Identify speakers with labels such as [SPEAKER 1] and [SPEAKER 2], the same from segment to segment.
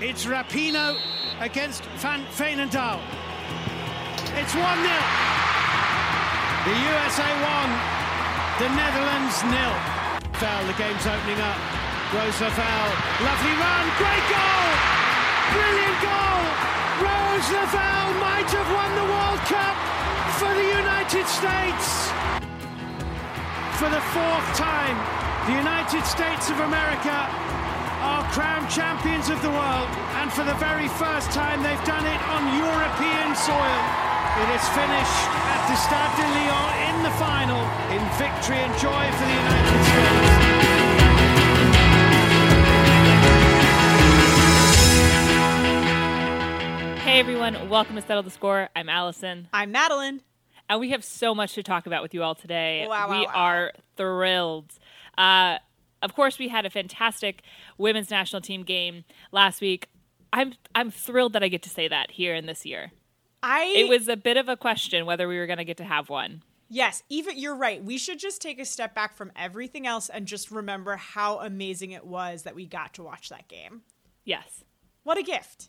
[SPEAKER 1] It's Rapinoe against Van Veenendaal. It's 1 0. The USA won, the Netherlands nil. Foul, the game's opening up. Rose Lavelle, lovely run, great goal! Brilliant goal! Rose Lavelle might have won the World Cup for the United States. For the fourth time, the United States of America are crowned champions of the world, and for the very first time, they've done it on European soil. It is finished at the Stade de Lyon in the final in victory and joy for the United States.
[SPEAKER 2] Hey everyone, welcome to Settle the Score. I'm Allison,
[SPEAKER 3] I'm Madeline.
[SPEAKER 2] and we have so much to talk about with you all today.
[SPEAKER 3] Wow, wow,
[SPEAKER 2] we
[SPEAKER 3] wow.
[SPEAKER 2] are thrilled. Uh, of course, we had a fantastic women's national team game last week. I'm I'm thrilled that I get to say that here in this year.
[SPEAKER 3] I
[SPEAKER 2] It was a bit of a question whether we were going to get to have one.
[SPEAKER 3] yes, even you're right. We should just take a step back from everything else and just remember how amazing it was that we got to watch that game.
[SPEAKER 2] Yes,
[SPEAKER 3] What a gift.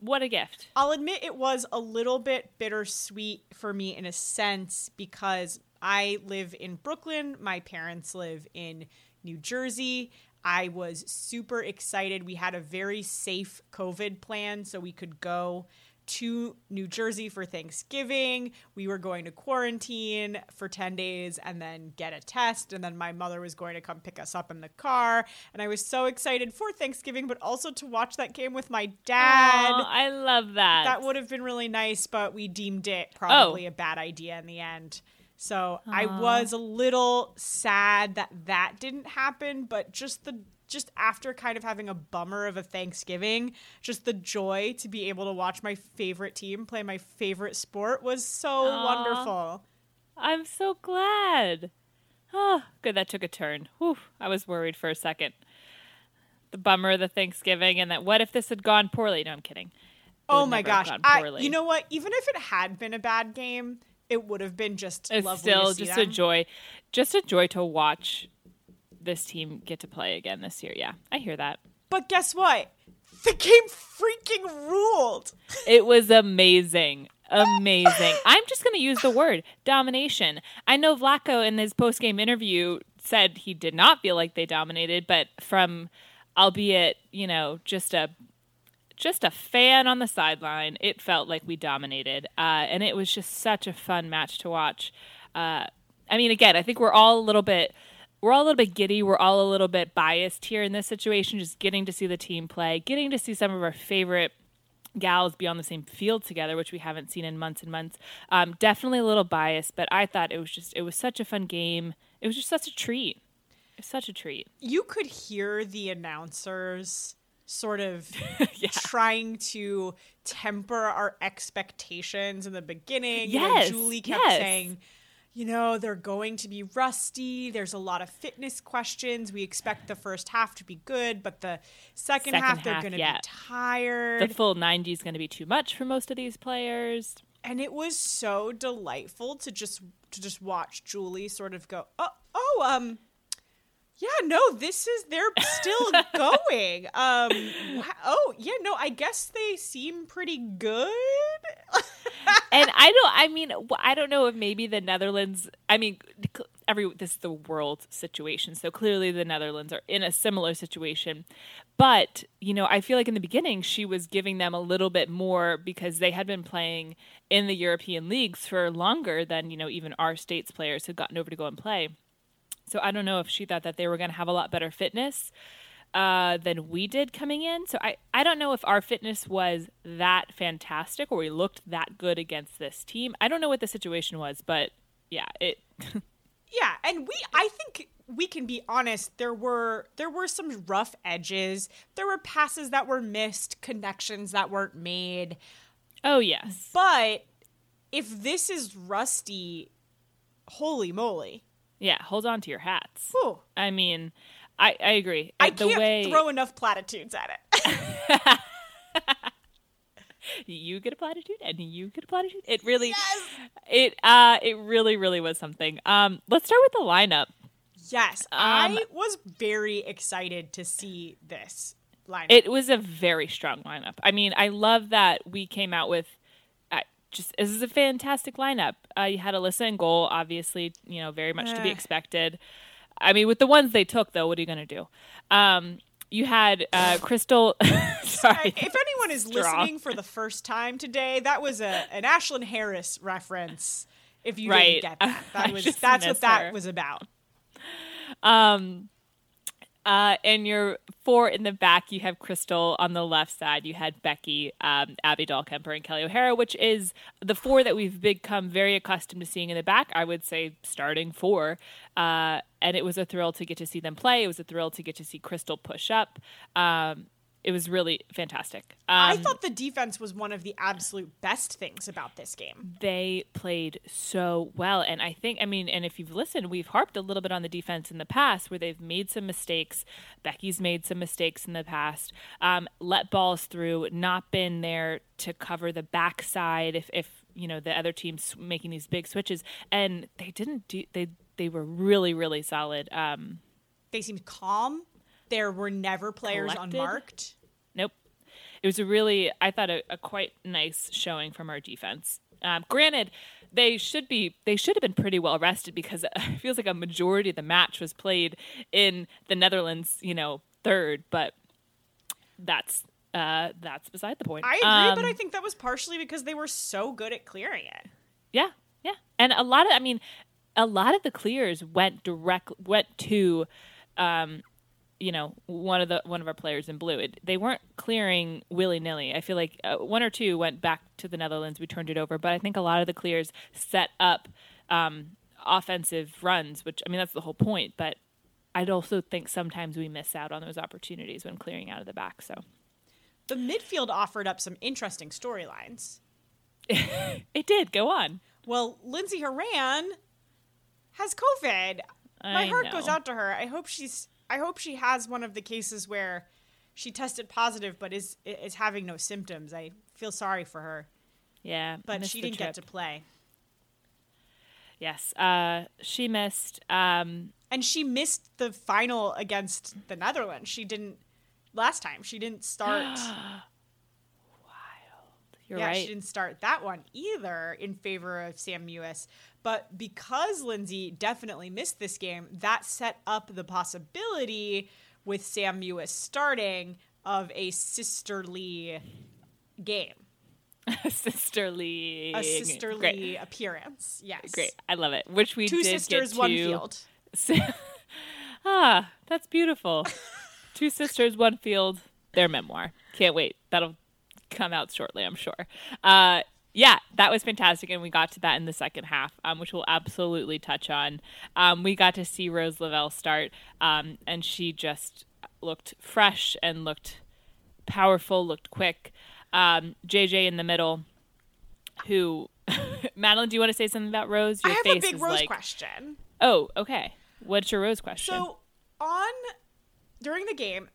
[SPEAKER 2] What a gift.
[SPEAKER 3] I'll admit it was a little bit bittersweet for me in a sense because I live in Brooklyn, my parents live in New Jersey. I was super excited. We had a very safe COVID plan so we could go to New Jersey for Thanksgiving. We were going to quarantine for 10 days and then get a test. And then my mother was going to come pick us up in the car. And I was so excited for Thanksgiving, but also to watch that game with my dad.
[SPEAKER 2] I love that.
[SPEAKER 3] That would have been really nice, but we deemed it probably
[SPEAKER 2] Oh.
[SPEAKER 3] a bad idea in the end. So I was a little sad that that didn't happen, but just the just after kind of having a bummer of a Thanksgiving, just the joy to be able to watch my favorite team play my favorite sport was so
[SPEAKER 2] Aw.
[SPEAKER 3] wonderful.
[SPEAKER 2] I'm so glad. Oh, good. That took a turn. Whew, I was worried for a second. The bummer of the Thanksgiving, and that what if this had gone poorly? No, I'm kidding. It
[SPEAKER 3] Oh my gosh. I, you know what? Even if it had been a bad game, it would have been just
[SPEAKER 2] it's
[SPEAKER 3] lovely
[SPEAKER 2] still just a joy, just a joy to watch this team get to play again this year. Yeah, I hear that.
[SPEAKER 3] But guess what? The game freaking ruled.
[SPEAKER 2] It was amazing. Amazing. I'm just going to use the word domination. I know Vlatko in his post game interview said he did not feel like they dominated, but from albeit, you know, just a just a fan on the sideline, it felt like we dominated. Uh, and it was just such a fun match to watch. Uh, I mean, again, I think we're all a little bit we're all a little bit giddy. We're all a little bit biased here in this situation, just getting to see the team play, getting to see some of our favorite gals be on the same field together, which we haven't seen in months and months. Um, definitely a little biased, but I thought it was just it was such a fun game. It was just such a treat. Such a treat.
[SPEAKER 3] you could hear the announcers sort of
[SPEAKER 2] Yeah.
[SPEAKER 3] trying to temper our expectations in the beginning. You know,
[SPEAKER 2] Yes,
[SPEAKER 3] Julie kept
[SPEAKER 2] yes.
[SPEAKER 3] saying, you know, they're going to be rusty. There's a lot of fitness questions. We expect the first half to be good, but the second,
[SPEAKER 2] Second
[SPEAKER 3] half, they're
[SPEAKER 2] half,
[SPEAKER 3] going to
[SPEAKER 2] yeah.
[SPEAKER 3] be tired.
[SPEAKER 2] The full 90 is going to be too much for most of these players.
[SPEAKER 3] and it was so delightful to just to just watch Julie sort of go, oh, oh, um, yeah, no, this is they're still going. Um, oh, yeah, no, I guess they seem pretty good.
[SPEAKER 2] and I don't. I mean, I don't know if maybe the Netherlands. I mean, every this is the world situation, so clearly the Netherlands are in a similar situation. But you know, I feel like in the beginning she was giving them a little bit more because they had been playing in the European leagues for longer than you know even our states players had gotten over to go and play. So I don't know if she thought that they were going to have a lot better fitness uh, than we did coming in. So I, I don't know if our fitness was that fantastic or we looked that good against this team. I don't know what the situation was, but yeah, it.
[SPEAKER 3] Yeah, and we I think we can be honest, there were there were some rough edges. There were passes that were missed, connections that weren't made.
[SPEAKER 2] oh yes,
[SPEAKER 3] But if this is rusty, holy moly.
[SPEAKER 2] Yeah. Hold on to your hats.
[SPEAKER 3] Whew.
[SPEAKER 2] I mean, I I agree.
[SPEAKER 3] I
[SPEAKER 2] the
[SPEAKER 3] can't
[SPEAKER 2] way
[SPEAKER 3] throw enough platitudes at it.
[SPEAKER 2] you get a platitude and you get a platitude. It really, it uh, it really really was something. Um, let's start with the lineup.
[SPEAKER 3] Yes,
[SPEAKER 2] Um,
[SPEAKER 3] I was very excited to see this lineup.
[SPEAKER 2] It was a very strong lineup. I mean, I love that we came out with uh, just this is a fantastic lineup. Uh, you had Alyssa in goal, obviously, you know, very much to be expected. I mean, with the ones they took, though, what are you going to do? Um, you had uh, Crystal. sorry,
[SPEAKER 3] if anyone is
[SPEAKER 2] Strong.
[SPEAKER 3] listening for the first time today, that was a an Ashlyn Harris reference. If you
[SPEAKER 2] Right.
[SPEAKER 3] didn't get that, that was that's what
[SPEAKER 2] miss
[SPEAKER 3] that
[SPEAKER 2] her.
[SPEAKER 3] was about.
[SPEAKER 2] Uh, and your four in the back, you have Crystal on the left side. You had Becky, um, Abby Dahlkemper, and Kelly O'Hara, which is the four that we've become very accustomed to seeing in the back. I would say starting four. Uh, and it was a thrill to get to see them play. It was a thrill to get to see Crystal push up. Um, it was really fantastic. Um,
[SPEAKER 3] I thought the defense was one of the absolute best things about this game.
[SPEAKER 2] they played so well. And I think, I mean, and if you've listened, we've harped a little bit on the defense in the past where they've made some mistakes. Becky's made some mistakes in the past, um, let balls through, not been there to cover the backside if, if, you know, the other team's making these big switches. And they didn't do, they, they were really, really solid. Um,
[SPEAKER 3] They seemed calm. There were never players
[SPEAKER 2] Collected?
[SPEAKER 3] unmarked.
[SPEAKER 2] Nope. It was a really, I thought, a, a quite nice showing from our defense. Um, granted, they should be, they should have been pretty well rested because it feels like a majority of the match was played in the Netherlands, you know, third. But that's uh, that's beside the point.
[SPEAKER 3] I agree,
[SPEAKER 2] Um,
[SPEAKER 3] but I think that was partially because they were so good at clearing it.
[SPEAKER 2] Yeah, yeah, and a lot of, I mean, a lot of the clears went direct went to, um, you know, one of the one of our players in blue. It, they weren't clearing willy nilly. I feel like uh, one or two went back to the Netherlands. We turned it over, but I think a lot of the clears set up um, offensive runs, which I mean that's the whole point. But I'd also think sometimes we miss out on those opportunities when clearing out of the back. So
[SPEAKER 3] The midfield offered up some interesting storylines.
[SPEAKER 2] it did go on.
[SPEAKER 3] Well, Lindsey Horan has COVID. My
[SPEAKER 2] I
[SPEAKER 3] heart goes out to her. I hope she's. I hope she has one of the cases where she tested positive but is is having no symptoms. I feel sorry for her,
[SPEAKER 2] Yeah,
[SPEAKER 3] but she didn't get to play,
[SPEAKER 2] Yes, uh, she missed. Um,
[SPEAKER 3] and she missed the final against the Netherlands. She didn't last time. She didn't start.
[SPEAKER 2] You're
[SPEAKER 3] yeah,
[SPEAKER 2] right.
[SPEAKER 3] she didn't start that one either in favor of Sam Mewis. But because Lindsay definitely missed this game, that set up the possibility with Sam Mewis starting of a sisterly game, A
[SPEAKER 2] sisterly.
[SPEAKER 3] a sisterly
[SPEAKER 2] Great.
[SPEAKER 3] appearance. Yes,
[SPEAKER 2] Great. I love it. Which we
[SPEAKER 3] Two
[SPEAKER 2] did
[SPEAKER 3] sisters,
[SPEAKER 2] get
[SPEAKER 3] one field.
[SPEAKER 2] ah, that's beautiful. Two sisters, one field. Their memoir. Can't wait. That'll come out shortly, I'm sure. Uh, yeah, that was fantastic, and we got to that in the second half, um, which we'll absolutely touch on. Um, we got to see Rose Lavelle start, um, and she just looked fresh and looked powerful, looked quick. Um, JJ in the middle, who Madeline, do you want to say something about Rose? Your
[SPEAKER 3] I have a big Rose
[SPEAKER 2] like,
[SPEAKER 3] question.
[SPEAKER 2] Oh, okay. What's your Rose question?
[SPEAKER 3] So on during the game,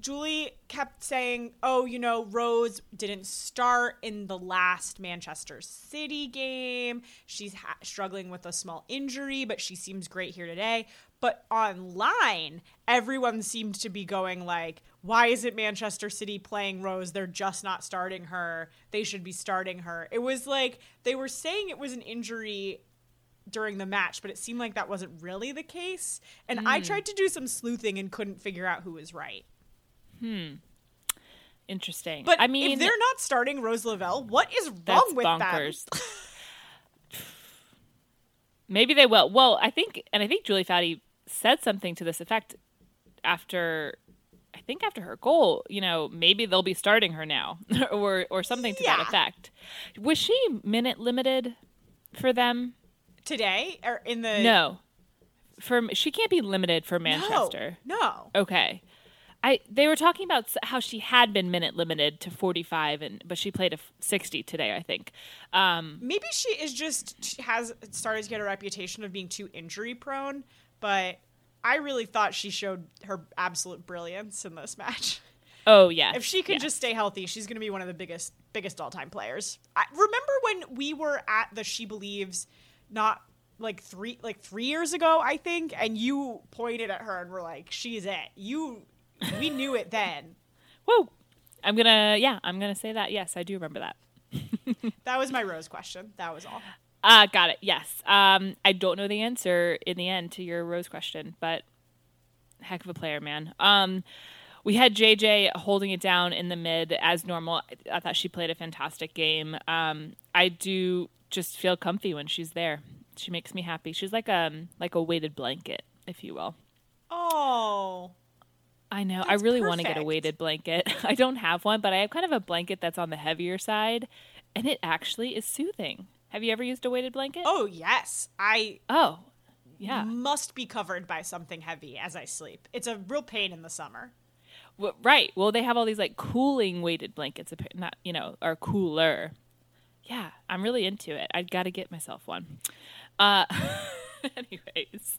[SPEAKER 3] Julie kept saying, "Oh, you know, Rose didn't start in the last Manchester City game. She's ha- struggling with a small injury, but she seems great here today." But online, everyone seemed to be going like, "Why isn't Manchester City playing Rose? They're just not starting her. They should be starting her." It was like they were saying it was an injury during the match, but it seemed like that wasn't really the case. And I mm. tried to do some sleuthing and couldn't figure out who was right. Hmm.
[SPEAKER 2] Interesting.
[SPEAKER 3] But
[SPEAKER 2] I mean,
[SPEAKER 3] if they're not starting Rose Lavelle, what is wrong with
[SPEAKER 2] bonkers.
[SPEAKER 3] them?
[SPEAKER 2] Maybe they will. Well, I think, and I think Julie Foudy said something to this effect after, I think after her goal. You know, maybe they'll be starting her now, or or something to that effect. Was she minute limited for them?
[SPEAKER 3] Today or in the
[SPEAKER 2] No, for she can't be limited for
[SPEAKER 3] No,
[SPEAKER 2] Manchester.
[SPEAKER 3] No.
[SPEAKER 2] Okay. I they were talking about how she had been minute limited to 45 and but she played a f- 60 today, I think. Um
[SPEAKER 3] Maybe she is just she has started to get a reputation of being too injury prone, but I really thought she showed her absolute brilliance in this match.
[SPEAKER 2] oh yeah.
[SPEAKER 3] If she can
[SPEAKER 2] yeah.
[SPEAKER 3] just stay healthy, she's going to be one of the biggest biggest all time players. I remember when we were at the She Believes not like three like three years ago, I think, and you pointed at her and were like, "She's it." You, we knew it then.
[SPEAKER 2] Whoa. I'm gonna yeah, I'm gonna say that. Yes, I do remember that.
[SPEAKER 3] That was my rose question. That was all.
[SPEAKER 2] Uh got it. Yes. Um I don't know the answer in the end to your rose question, but heck of a player, man. Um we had JJ holding it down in the mid as normal. I thought she played a fantastic game. Um I do just feel comfy when she's there. She makes me happy. She's like um like a weighted blanket, if you will.
[SPEAKER 3] Oh,
[SPEAKER 2] I know. I
[SPEAKER 3] That's
[SPEAKER 2] really want to get a weighted blanket. I don't have one, but I have kind of a blanket that's on the heavier side, and it actually is soothing. Have you ever used a weighted blanket?
[SPEAKER 3] oh yes, I
[SPEAKER 2] Oh, yeah.
[SPEAKER 3] must be covered by something heavy as I sleep. It's a real pain in the summer.
[SPEAKER 2] W- right. Well, they have all these like cooling weighted blankets, not you know, or cooler. Yeah, I'm really into it. I've got to get myself one. Uh, anyways,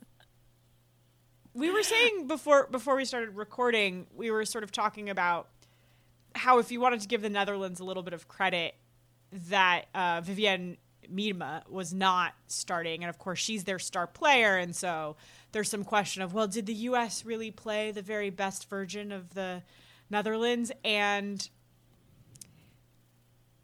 [SPEAKER 3] we were saying before before we started recording, we were sort of talking about how if you wanted to give the Netherlands a little bit of credit, that uh, Vivianne Miedema was not starting, and of course she's their star player, and so there's some question of well, did the U.S. really play the very best version of the Netherlands? And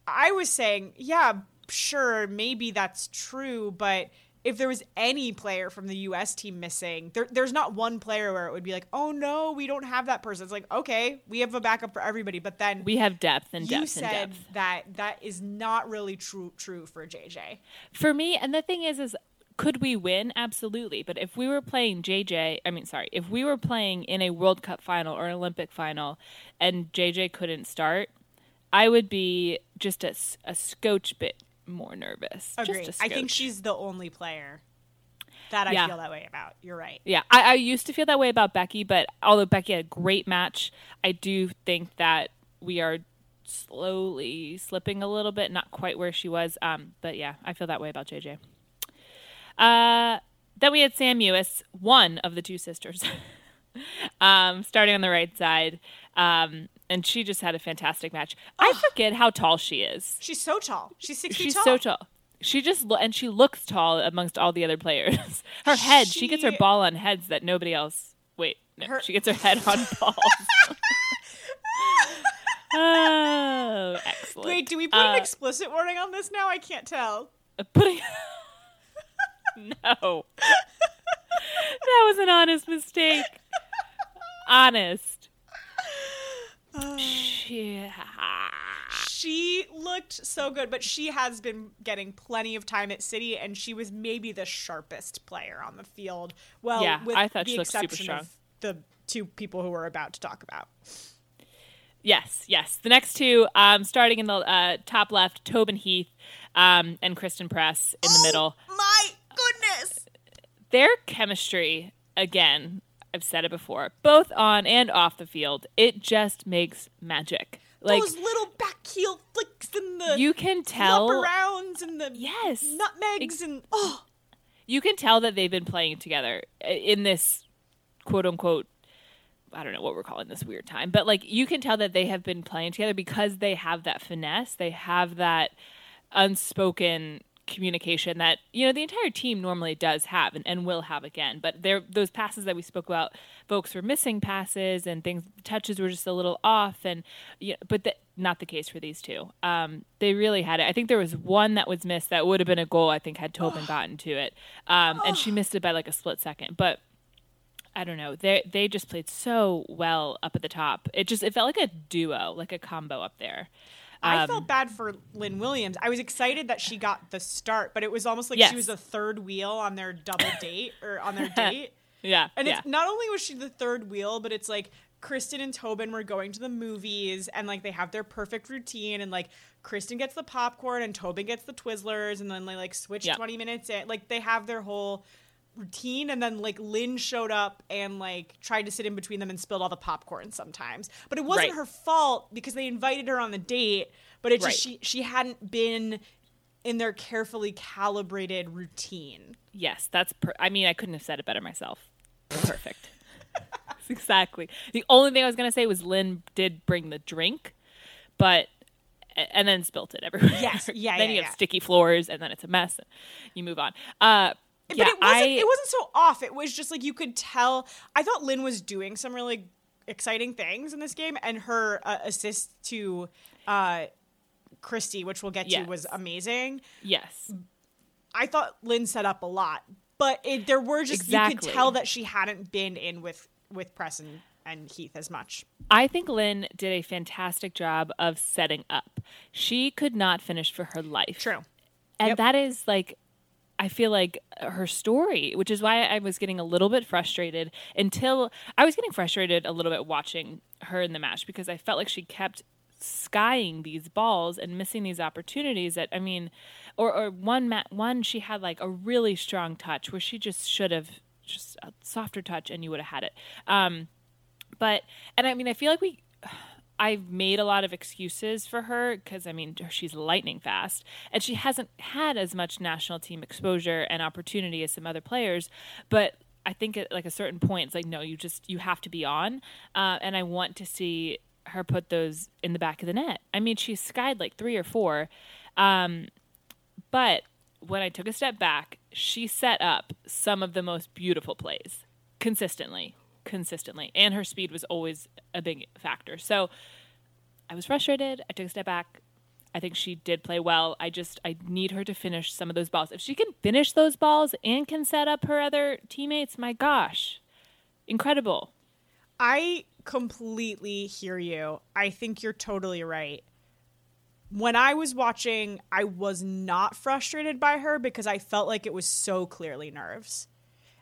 [SPEAKER 3] I was saying, yeah, sure, maybe that's true, but if there was any player from the U.S. team missing, there, there's not one player where it would be like, oh no, we don't have that person. It's like, okay, we have a backup for everybody, but then
[SPEAKER 2] we have depth and
[SPEAKER 3] you
[SPEAKER 2] depth and
[SPEAKER 3] said
[SPEAKER 2] depth.
[SPEAKER 3] that that is not really true true for JJ.
[SPEAKER 2] For me, and the thing is, is could we win? Absolutely. But if we were playing JJ, I mean, sorry, if we were playing in a World Cup final or an Olympic final, and JJ couldn't start, I would be just a, a scotch bit more nervous.
[SPEAKER 3] Agreed.
[SPEAKER 2] Just a
[SPEAKER 3] I think she's the only player that I
[SPEAKER 2] Yeah.
[SPEAKER 3] feel that way about. You're right.
[SPEAKER 2] Yeah, I, I used to feel that way about Becky, but although Becky had a great match, I do think that we are slowly slipping a little bit, not quite where she was. Um, but yeah, I feel that way about JJ. Uh, then we had Sam Mewis, one of the two sisters, um, starting on the right side, um, and she just had a fantastic match. I forget how tall she is.
[SPEAKER 3] She's so tall. She's six feet
[SPEAKER 2] She's
[SPEAKER 3] tall.
[SPEAKER 2] so tall. She just lo- and she looks tall amongst all the other players. her head, she, gets her ball on heads that nobody else. Wait, no,
[SPEAKER 3] Her-
[SPEAKER 2] she gets her head on balls. oh, excellent.
[SPEAKER 3] Wait, do we put
[SPEAKER 2] Uh,
[SPEAKER 3] an explicit warning on this now? I can't tell.
[SPEAKER 2] Putting. no, that was an honest mistake. Honest. Yeah.
[SPEAKER 3] She looked so good, but she has been getting plenty of time at City, and she was maybe the sharpest player on the field. Well,
[SPEAKER 2] Yeah,
[SPEAKER 3] with
[SPEAKER 2] I thought
[SPEAKER 3] the
[SPEAKER 2] she looked super
[SPEAKER 3] exception
[SPEAKER 2] strong.
[SPEAKER 3] of the two people who we're about to talk about.
[SPEAKER 2] Yes, yes. The next two, um, starting in the uh, top left, Tobin Heath um, and Christen Press in the middle.
[SPEAKER 3] My goodness!
[SPEAKER 2] Their chemistry, again, I've said it before, both on and off the field, it just makes magic. Like
[SPEAKER 3] Those little back heel flicks and the
[SPEAKER 2] you can tell,
[SPEAKER 3] arounds and the
[SPEAKER 2] yes,
[SPEAKER 3] nutmegs and oh,
[SPEAKER 2] you can tell that they've been playing together uh, in this quote unquote I don't know what we're calling this weird time, but like you can tell that they have been playing together because they have that finesse, they have that unspoken communication that you know the entire team normally does have and, and will have again but there those passes that we spoke about folks were missing passes and things touches were just a little off and you know, but that not the case for these two um, they really had it i think there was one that was missed that would have been a goal i think had tobin gotten to it um, and she missed it by like a split second but I don't know. They they just played so well up at the top. It just it felt like a duo, like a combo up there.
[SPEAKER 3] I
[SPEAKER 2] Um,
[SPEAKER 3] felt bad for Lynn Williams. I was excited that she got the start, but it was almost like
[SPEAKER 2] Yes.
[SPEAKER 3] she was a third wheel on their double date or on their date.
[SPEAKER 2] Yeah,
[SPEAKER 3] And
[SPEAKER 2] yeah,
[SPEAKER 3] it's not only was she the third wheel, but it's like Christen and Tobin were going to the movies and like they have their perfect routine and like Christen gets the popcorn and Tobin gets the Twizzlers and then they like switch
[SPEAKER 2] Yeah.
[SPEAKER 3] 20 minutes in. Like they have their whole routine and then like Lynn showed up and like tried to sit in between them and spilled all the popcorn sometimes. But it wasn't
[SPEAKER 2] Right.
[SPEAKER 3] her fault because they invited her on the date, but it just she she hadn't been in their carefully calibrated routine.
[SPEAKER 2] yes. That's. Per- I mean, I couldn't have said it better myself. Perfect. exactly. The only thing I was gonna say was Lynn did bring the drink, but and then spilt it everywhere.
[SPEAKER 3] Yes, yeah,
[SPEAKER 2] then
[SPEAKER 3] yeah,
[SPEAKER 2] you
[SPEAKER 3] yeah.
[SPEAKER 2] have sticky floors, and then it's a mess. And you move on. Uh,
[SPEAKER 3] but
[SPEAKER 2] Yeah,
[SPEAKER 3] it wasn't.
[SPEAKER 2] I-
[SPEAKER 3] it wasn't so off. It was just like you could tell. I thought Lynn was doing some really exciting things in this game, and her uh, assist to uh, Kristie, which we'll get to, was amazing.
[SPEAKER 2] Yes.
[SPEAKER 3] I thought Lynn set up a lot, but it, there were just you could tell that she hadn't been in with with Preston and Heath as much.
[SPEAKER 2] I think Lynn did a fantastic job of setting up. She could not finish for her life.
[SPEAKER 3] True.
[SPEAKER 2] And
[SPEAKER 3] Yep.
[SPEAKER 2] that is like I feel like her story, which is why I was getting a little bit frustrated until I was getting frustrated a little bit watching her in the match because I felt like she kept skying these balls and missing these opportunities that I mean or or one ma- one she had like a really strong touch where she just should have just a softer touch and you would have had it. Um but and I mean I feel like we I've made a lot of excuses for her because I mean she's lightning fast and she hasn't had as much national team exposure and opportunity as some other players but I think at like a certain point it's like no you just you have to be on uh, and I want to see her put those in the back of the net. I mean she's skied like three or four um, but when I took a step back she set up some of the most beautiful plays consistently consistently and her speed was always a big factor so i was frustrated i took a step back i think she did play well i just i need her to finish some of those balls if she can finish those balls and can set up her other teammates my gosh incredible
[SPEAKER 3] I completely hear you. I think you're totally right. When I was watching, I was not frustrated by her because I felt like it was so clearly nerves.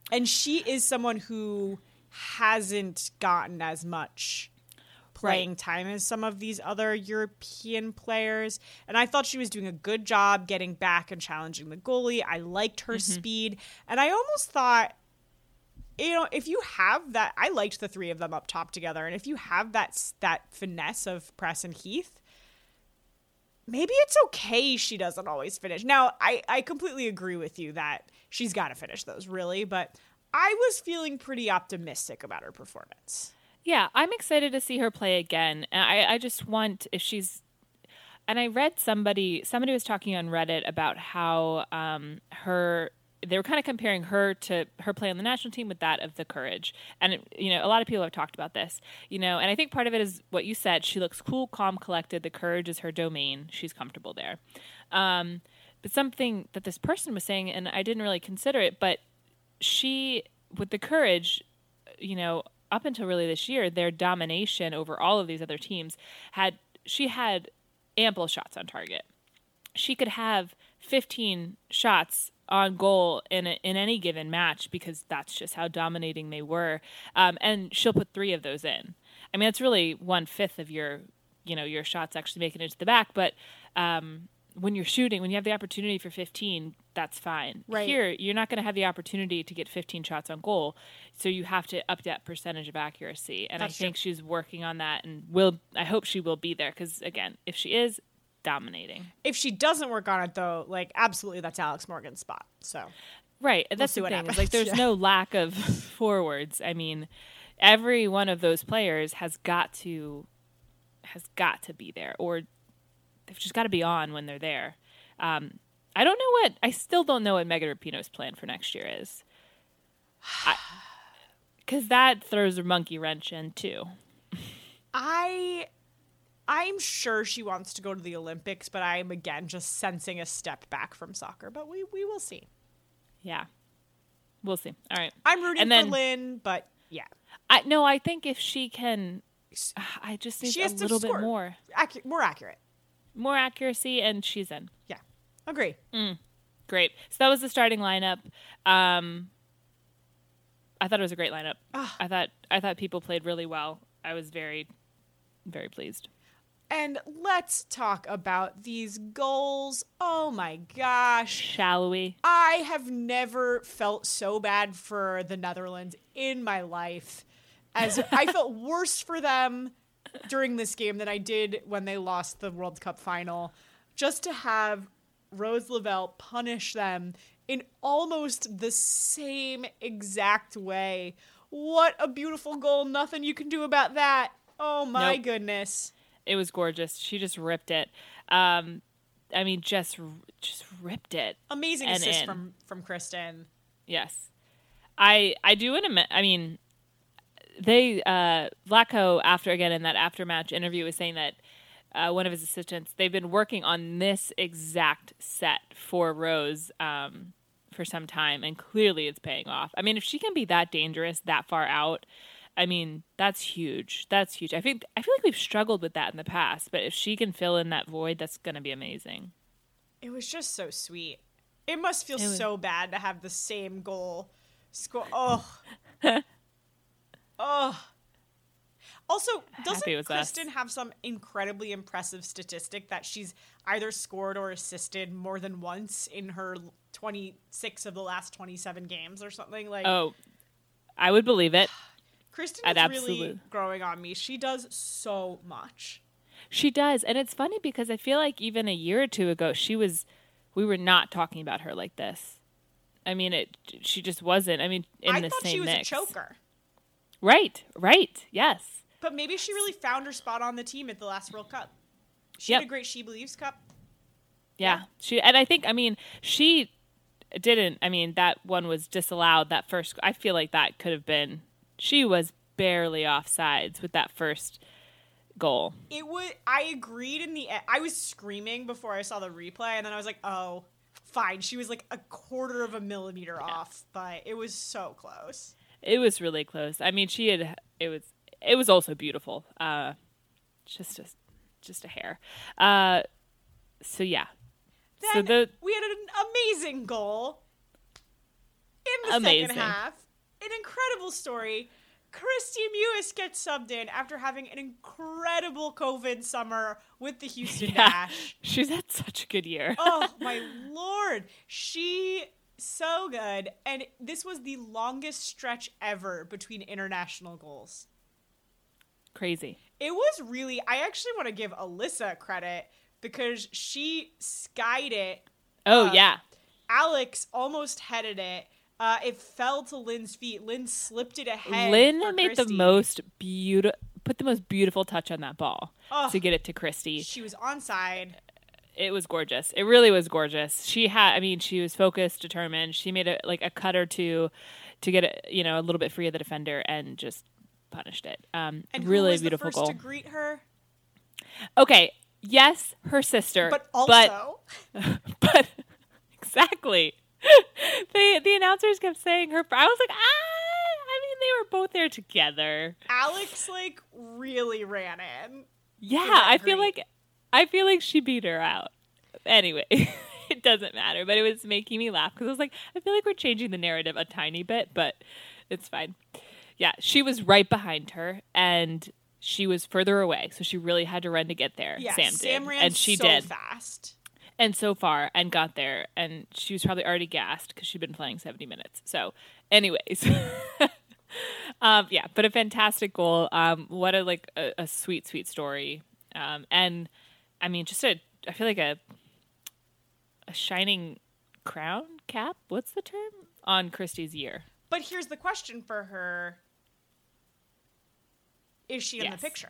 [SPEAKER 3] And she is someone who hasn't gotten as much playing time as some of these other European players. And I thought she was doing a good job getting back and challenging the goalie. I liked her mm-hmm. speed. And I almost thought you know, if you have that, I liked the three of them up top together, and if you have that that finesse of Press and Heath, maybe it's okay she doesn't always finish. Now, I I completely agree with you that she's got to finish those really, but I was feeling pretty optimistic about her performance.
[SPEAKER 2] Yeah, I'm excited to see her play again. And I, I just want if she's and I read somebody somebody was talking on Reddit about how um, her they were kind of comparing her to her play on the national team with that of the courage and you know a lot of people have talked about this you know and i think part of it is what you said she looks cool calm collected the courage is her domain she's comfortable there um, but something that this person was saying and i didn't really consider it but she with the courage you know up until really this year their domination over all of these other teams had she had ample shots on target. She could have 15 shots on goal in a, in any given match because that's just how dominating they were. Um, and she'll put three of those in. I mean it's really one fifth of your you know your shots actually making it to the back but um, when you're shooting when you have the opportunity for 15 that's fine
[SPEAKER 3] Right.
[SPEAKER 2] here you're not going to have the opportunity to get 15 shots on goal so you have to up that percentage of accuracy and
[SPEAKER 3] That's
[SPEAKER 2] i think
[SPEAKER 3] true.
[SPEAKER 2] she's working on that and will i hope she will be there because again if she is dominating
[SPEAKER 3] If she doesn't work on it though, like absolutely that's Alex Morgan's spot. So
[SPEAKER 2] Right. and That's
[SPEAKER 3] see
[SPEAKER 2] the
[SPEAKER 3] what
[SPEAKER 2] thing.
[SPEAKER 3] Happens.
[SPEAKER 2] like there's
[SPEAKER 3] Yeah.
[SPEAKER 2] no lack of forwards. I mean, every one of those players has got to has got to be there, or they've just got to be on when they're there. Um, I don't know what I still don't know what Megan Rapinoe's plan for next year is, because that throws a monkey wrench in too.
[SPEAKER 3] I I'm sure she wants to go to the Olympics, but I am again just sensing a step back from soccer. But we we will see.
[SPEAKER 2] Yeah, we'll see. All right,
[SPEAKER 3] I'm rooting
[SPEAKER 2] And then-
[SPEAKER 3] for Lynn, but yeah,
[SPEAKER 2] I no, I think if she can, I just need
[SPEAKER 3] she
[SPEAKER 2] a
[SPEAKER 3] has
[SPEAKER 2] little bit more,
[SPEAKER 3] Accu- more accurate.
[SPEAKER 2] More accuracy, and she's in.
[SPEAKER 3] Yeah, agree.
[SPEAKER 2] Great. So that was the starting lineup. Um, I thought it was a great lineup. I thought I thought people played really well. I was very, very pleased.
[SPEAKER 3] And let's talk about these goals. Oh my gosh.
[SPEAKER 2] Shall we?
[SPEAKER 3] I have never felt so bad for the Netherlands in my life as I felt worse for them during this game than I did when they lost the World Cup final. Just to have Rose Lavelle punish them in almost the same exact way. What a beautiful goal. Nothing you can do about that. Oh my
[SPEAKER 2] Nope.
[SPEAKER 3] goodness.
[SPEAKER 2] It was gorgeous. She just ripped it. Um, I mean, just just ripped it.
[SPEAKER 3] Amazing assist
[SPEAKER 2] in.
[SPEAKER 3] from from Christen.
[SPEAKER 2] Yes. I I do to. I mean, they uh Vlatko after again in that after match interview was saying that uh, one of his assistants they've been working on this exact set for Rose um, for some time, and clearly it's paying off. I mean, if she can be that dangerous that far out, I mean that's huge. That's huge. I think I feel like we've struggled with that in the past, but if she can fill in that void, that's going to be amazing.
[SPEAKER 3] It was just so sweet. It must feel
[SPEAKER 2] It was-
[SPEAKER 3] so bad to have the same goal score. Oh. oh. Also, doesn't
[SPEAKER 2] was us.
[SPEAKER 3] Christen have some incredibly impressive statistic that she's either scored or assisted more than once in her 26 of the last 27 games or something? Like,
[SPEAKER 2] Oh, I would believe it.
[SPEAKER 3] Christen
[SPEAKER 2] I'd
[SPEAKER 3] is
[SPEAKER 2] absolute-
[SPEAKER 3] really growing on me. She does so much.
[SPEAKER 2] She does, and it's funny because I feel like even a year or two ago, she was, we were not talking about her like this. I mean, it. She just wasn't. I mean, in
[SPEAKER 3] I
[SPEAKER 2] the
[SPEAKER 3] thought
[SPEAKER 2] same
[SPEAKER 3] she was
[SPEAKER 2] mix.
[SPEAKER 3] a choker.
[SPEAKER 2] Right, right, yes,
[SPEAKER 3] But maybe she really found her spot on the team at the last World Cup. She
[SPEAKER 2] Yep.
[SPEAKER 3] had a great She Believes Cup.
[SPEAKER 2] yeah. She and I think, I mean, she didn't. I mean, that one was disallowed. That first, I feel like that could have been. She was barely off sides with that first goal.
[SPEAKER 3] It would. I agreed in the. I was screaming before I saw the replay, and then I was like, "Oh, fine." She was like a quarter of a millimeter off, but it was so close.
[SPEAKER 2] It was really close. I mean, she had. It was. It was also beautiful. Uh, just just just a hair. Uh, so yeah.
[SPEAKER 3] Then
[SPEAKER 2] so the
[SPEAKER 3] we had an amazing goal in the
[SPEAKER 2] Amazing.
[SPEAKER 3] second half. An incredible story. Kristie Mewis gets subbed in after having an incredible COVID summer with the Houston
[SPEAKER 2] yeah,
[SPEAKER 3] Dash.
[SPEAKER 2] she's had such a good year.
[SPEAKER 3] oh my lord she so good and this was the longest stretch ever between international goals
[SPEAKER 2] Crazy.
[SPEAKER 3] it was really i actually want to give alyssa credit because she skied it
[SPEAKER 2] Oh
[SPEAKER 3] Uh,
[SPEAKER 2] yeah.
[SPEAKER 3] alex almost headed it uh, it fell to Lynn's feet. Lynn slipped it ahead.
[SPEAKER 2] Lynn made the most beautiful put the most beautiful touch on that ball
[SPEAKER 3] Ugh.
[SPEAKER 2] to get it to Kristie.
[SPEAKER 3] She was onside.
[SPEAKER 2] It was gorgeous. It really was gorgeous. She had I mean, she was focused, determined. She made a like a cut or two to get it, you know, a little bit free of the defender and just punished it. Um
[SPEAKER 3] And
[SPEAKER 2] really beautiful goal.
[SPEAKER 3] to greet her?
[SPEAKER 2] Okay, yes, her sister,
[SPEAKER 3] But also,
[SPEAKER 2] but exactly. the the announcers kept saying her. I was like, ah. I mean, they were both there together.
[SPEAKER 3] Alex like really ran in.
[SPEAKER 2] Yeah, I feel like I feel like she beat her out. Anyway, it doesn't matter, but it was making me laugh because I was like, I feel like we're changing the narrative a tiny bit, but it's fine. Yeah, she was right behind her, and she was further away, so she really had to run to get there.
[SPEAKER 3] Yeah,
[SPEAKER 2] Sam,
[SPEAKER 3] Sam,
[SPEAKER 2] did,
[SPEAKER 3] ran
[SPEAKER 2] and she
[SPEAKER 3] so
[SPEAKER 2] did.
[SPEAKER 3] fast.
[SPEAKER 2] and so far and got there and she was probably already gassed because she'd been playing 70 minutes so anyways um yeah but a fantastic goal um what a like a, a sweet sweet story um and i mean just a i feel like a a shining crown cap? What's the term? On Kristie's year
[SPEAKER 3] But here's the question for her: Is she in
[SPEAKER 2] Yes.
[SPEAKER 3] the picture?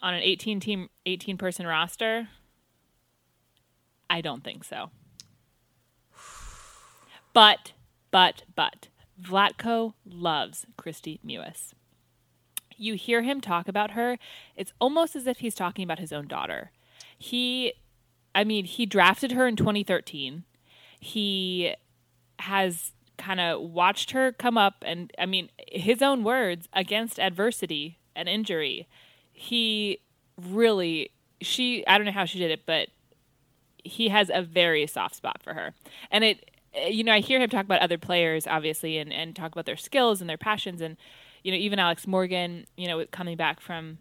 [SPEAKER 2] on an 18 team 18 person roster? I don't think so. But but but vlatko loves Kristie Mewis you hear him talk about her it's almost as if he's talking about his own daughter. He i mean he drafted her in 2013 he has kind of watched her come up and i mean his own words against adversity and injury he really she i don't know how she did it but he has a very soft spot for her. And it you know i hear him talk about other players obviously and, and talk about their skills and their passions and you know even alex morgan you know coming back from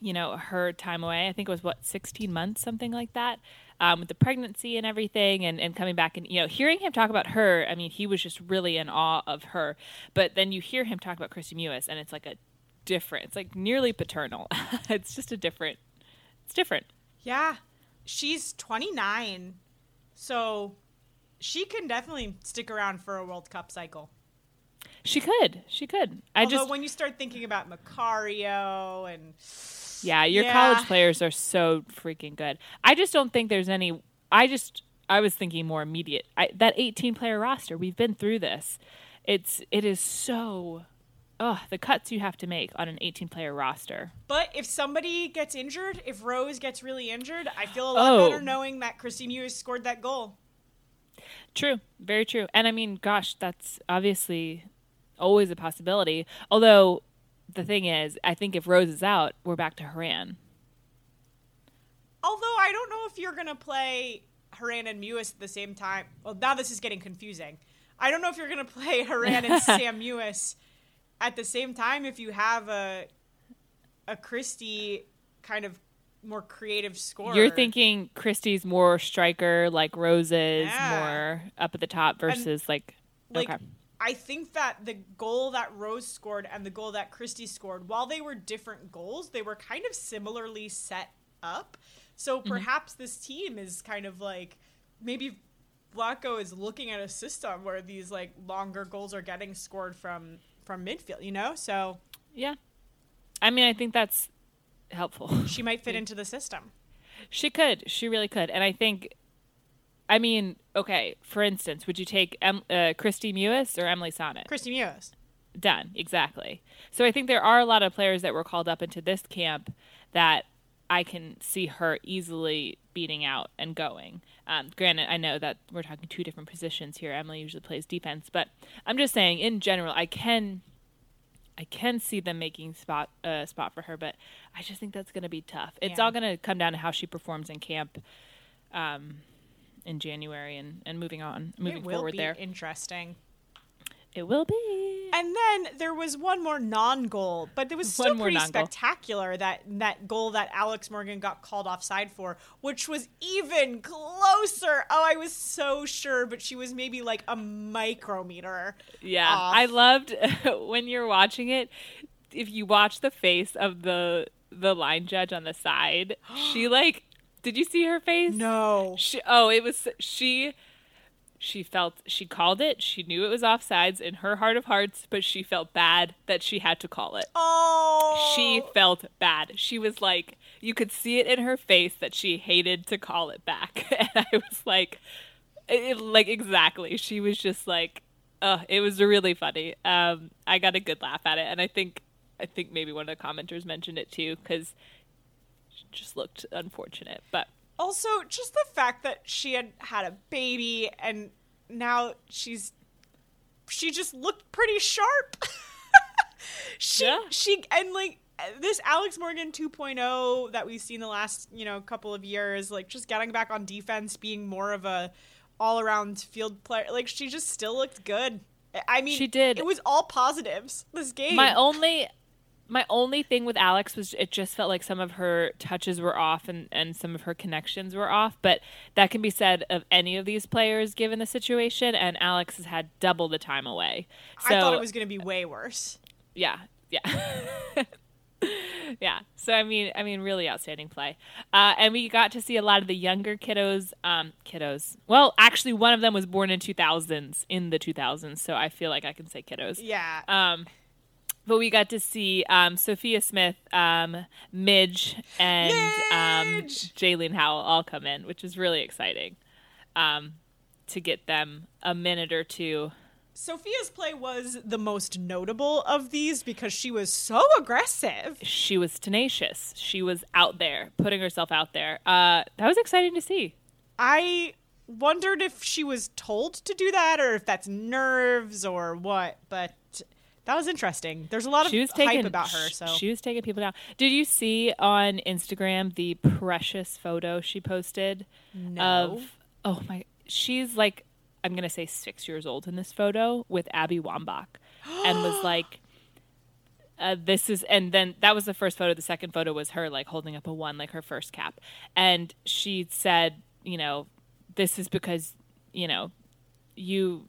[SPEAKER 2] you know her time away i think it was what 16 months something like that um, with the pregnancy and everything and, and coming back and you know hearing him talk about her i mean he was just really in awe of her. But then you hear him talk about Kristie Mewis and it's like a different it's like nearly paternal. It's just a different it's different.
[SPEAKER 3] Yeah, she's 29, so she can definitely stick around for a World Cup cycle.
[SPEAKER 2] She could she could i
[SPEAKER 3] Although
[SPEAKER 2] just
[SPEAKER 3] when you start thinking about Macario and
[SPEAKER 2] Yeah, your
[SPEAKER 3] Yeah.
[SPEAKER 2] college players are so freaking good. I just don't think there's any. I just I was thinking more immediate. I, that 18 player roster, we've been through this. It's it is so oh, the cuts you have to make on an 18 player roster.
[SPEAKER 3] But if somebody gets injured, if Rose gets really injured, I feel a lot
[SPEAKER 2] Oh.
[SPEAKER 3] better knowing that Kristie Mewis scored that goal.
[SPEAKER 2] True, very true. And I mean, gosh, that's obviously always a possibility. Although the thing is, I think if Rose is out, we're back to Horan.
[SPEAKER 3] Although I don't know if you're gonna play Horan and Mewis at the same time. Well, now this is getting confusing. I don't know if you're gonna play Horan and Sam Mewis at the same time if you have a a Kristie kind of more creative scorer.
[SPEAKER 2] You're thinking Kristie's more striker, like Roses,
[SPEAKER 3] Yeah.
[SPEAKER 2] more up at the top versus like,
[SPEAKER 3] like
[SPEAKER 2] okay.
[SPEAKER 3] I think that the goal that Rose scored and the goal that Kristie scored, while they were different goals, they were kind of similarly set up. So
[SPEAKER 2] Mm-hmm.
[SPEAKER 3] perhaps this team is kind of like maybe Vlatko is looking at a system where these like longer goals are getting scored from from midfield, you know? So
[SPEAKER 2] Yeah. I mean, I think that's helpful.
[SPEAKER 3] she might fit into the system.
[SPEAKER 2] she could. She really could. And I think, I mean, okay, for instance, would you take em- uh, Kristie Mewis or Emily Sonnett?
[SPEAKER 3] Kristie Mewis.
[SPEAKER 2] Done. Exactly. So I think there are a lot of players that were called up into this camp that I can see her easily beating out and going. Um, granted, I know that we're talking two different positions here. Emily usually plays defense, but I'm just saying in general, I can, I can see them making spot uh, spot for her, but I just think that's going to be tough. It's
[SPEAKER 3] Yeah.
[SPEAKER 2] all going to come down to how she performs in camp, um, in January and and moving on, moving
[SPEAKER 3] it will
[SPEAKER 2] forward
[SPEAKER 3] be
[SPEAKER 2] there.
[SPEAKER 3] interesting.
[SPEAKER 2] It will be.
[SPEAKER 3] And then there was one more non-goal, but it was still pretty
[SPEAKER 2] non-goal.
[SPEAKER 3] spectacular that that goal that Alex Morgan got called offside for, which was even closer. Oh, I was so sure, but she was maybe like a micrometer.
[SPEAKER 2] Yeah,
[SPEAKER 3] off.
[SPEAKER 2] I loved when you're watching it. If you watch the face of the the line judge on the side, she like, did you see her face?
[SPEAKER 3] No.
[SPEAKER 2] She, oh, it was she. She felt she called it. She knew it was offsides in her heart of hearts, but she felt bad that she had to call it.
[SPEAKER 3] Oh.
[SPEAKER 2] She felt bad. She was like, you could see it in her face that she hated to call it back. And I was like, it, like exactly. She was just like, uh, it was really funny. Um, I got a good laugh at it, and I think, I think maybe one of the commenters mentioned it too because just looked unfortunate. But
[SPEAKER 3] Also, just the fact that she had had a baby and now she's she just looked pretty sharp. she
[SPEAKER 2] Yeah.
[SPEAKER 3] she and like this Alex Morgan 2.0 that we've seen the last, you know, couple of years, like just getting back on defense, being more of a all-around field player. Like she just still looked good. I mean,
[SPEAKER 2] She did.
[SPEAKER 3] It was all positives this game.
[SPEAKER 2] my only my only thing with Alex was it just felt like some of her touches were off and, and some of her connections were off. But that can be said of any of these players given the situation, and Alex has had double the time away. So
[SPEAKER 3] I thought it was going to be way worse.
[SPEAKER 2] yeah, yeah. yeah. So I mean, I mean, really outstanding play, uh, and we got to see a lot of the younger kiddos. Um, kiddos. Well, actually, one of them was born in 2000s, in the 2000s. So I feel like I can say kiddos.
[SPEAKER 3] Yeah.
[SPEAKER 2] Um, but we got to see um, Sophia Smith, um, Midge, and um, Jaelin Howell all come in, which is really exciting um, to get them a minute or two.
[SPEAKER 3] Sophia's play was the most notable of these because she was so aggressive.
[SPEAKER 2] She was tenacious. She was out there, putting herself out there. Uh, that was exciting to see.
[SPEAKER 3] I wondered if she was told to do that or if that's nerves or what, but that was interesting. There's a lot of
[SPEAKER 2] She was
[SPEAKER 3] hype about her, so
[SPEAKER 2] she was taking people down. Did you see on Instagram the precious photo she posted?
[SPEAKER 3] No.
[SPEAKER 2] Of oh my, she's like I'm gonna say six years old in this photo with Abby Wambach, and was like. Uh, this is and then that was the first photo the second photo was her like holding up a one like her first cap and she said you know this is because you know you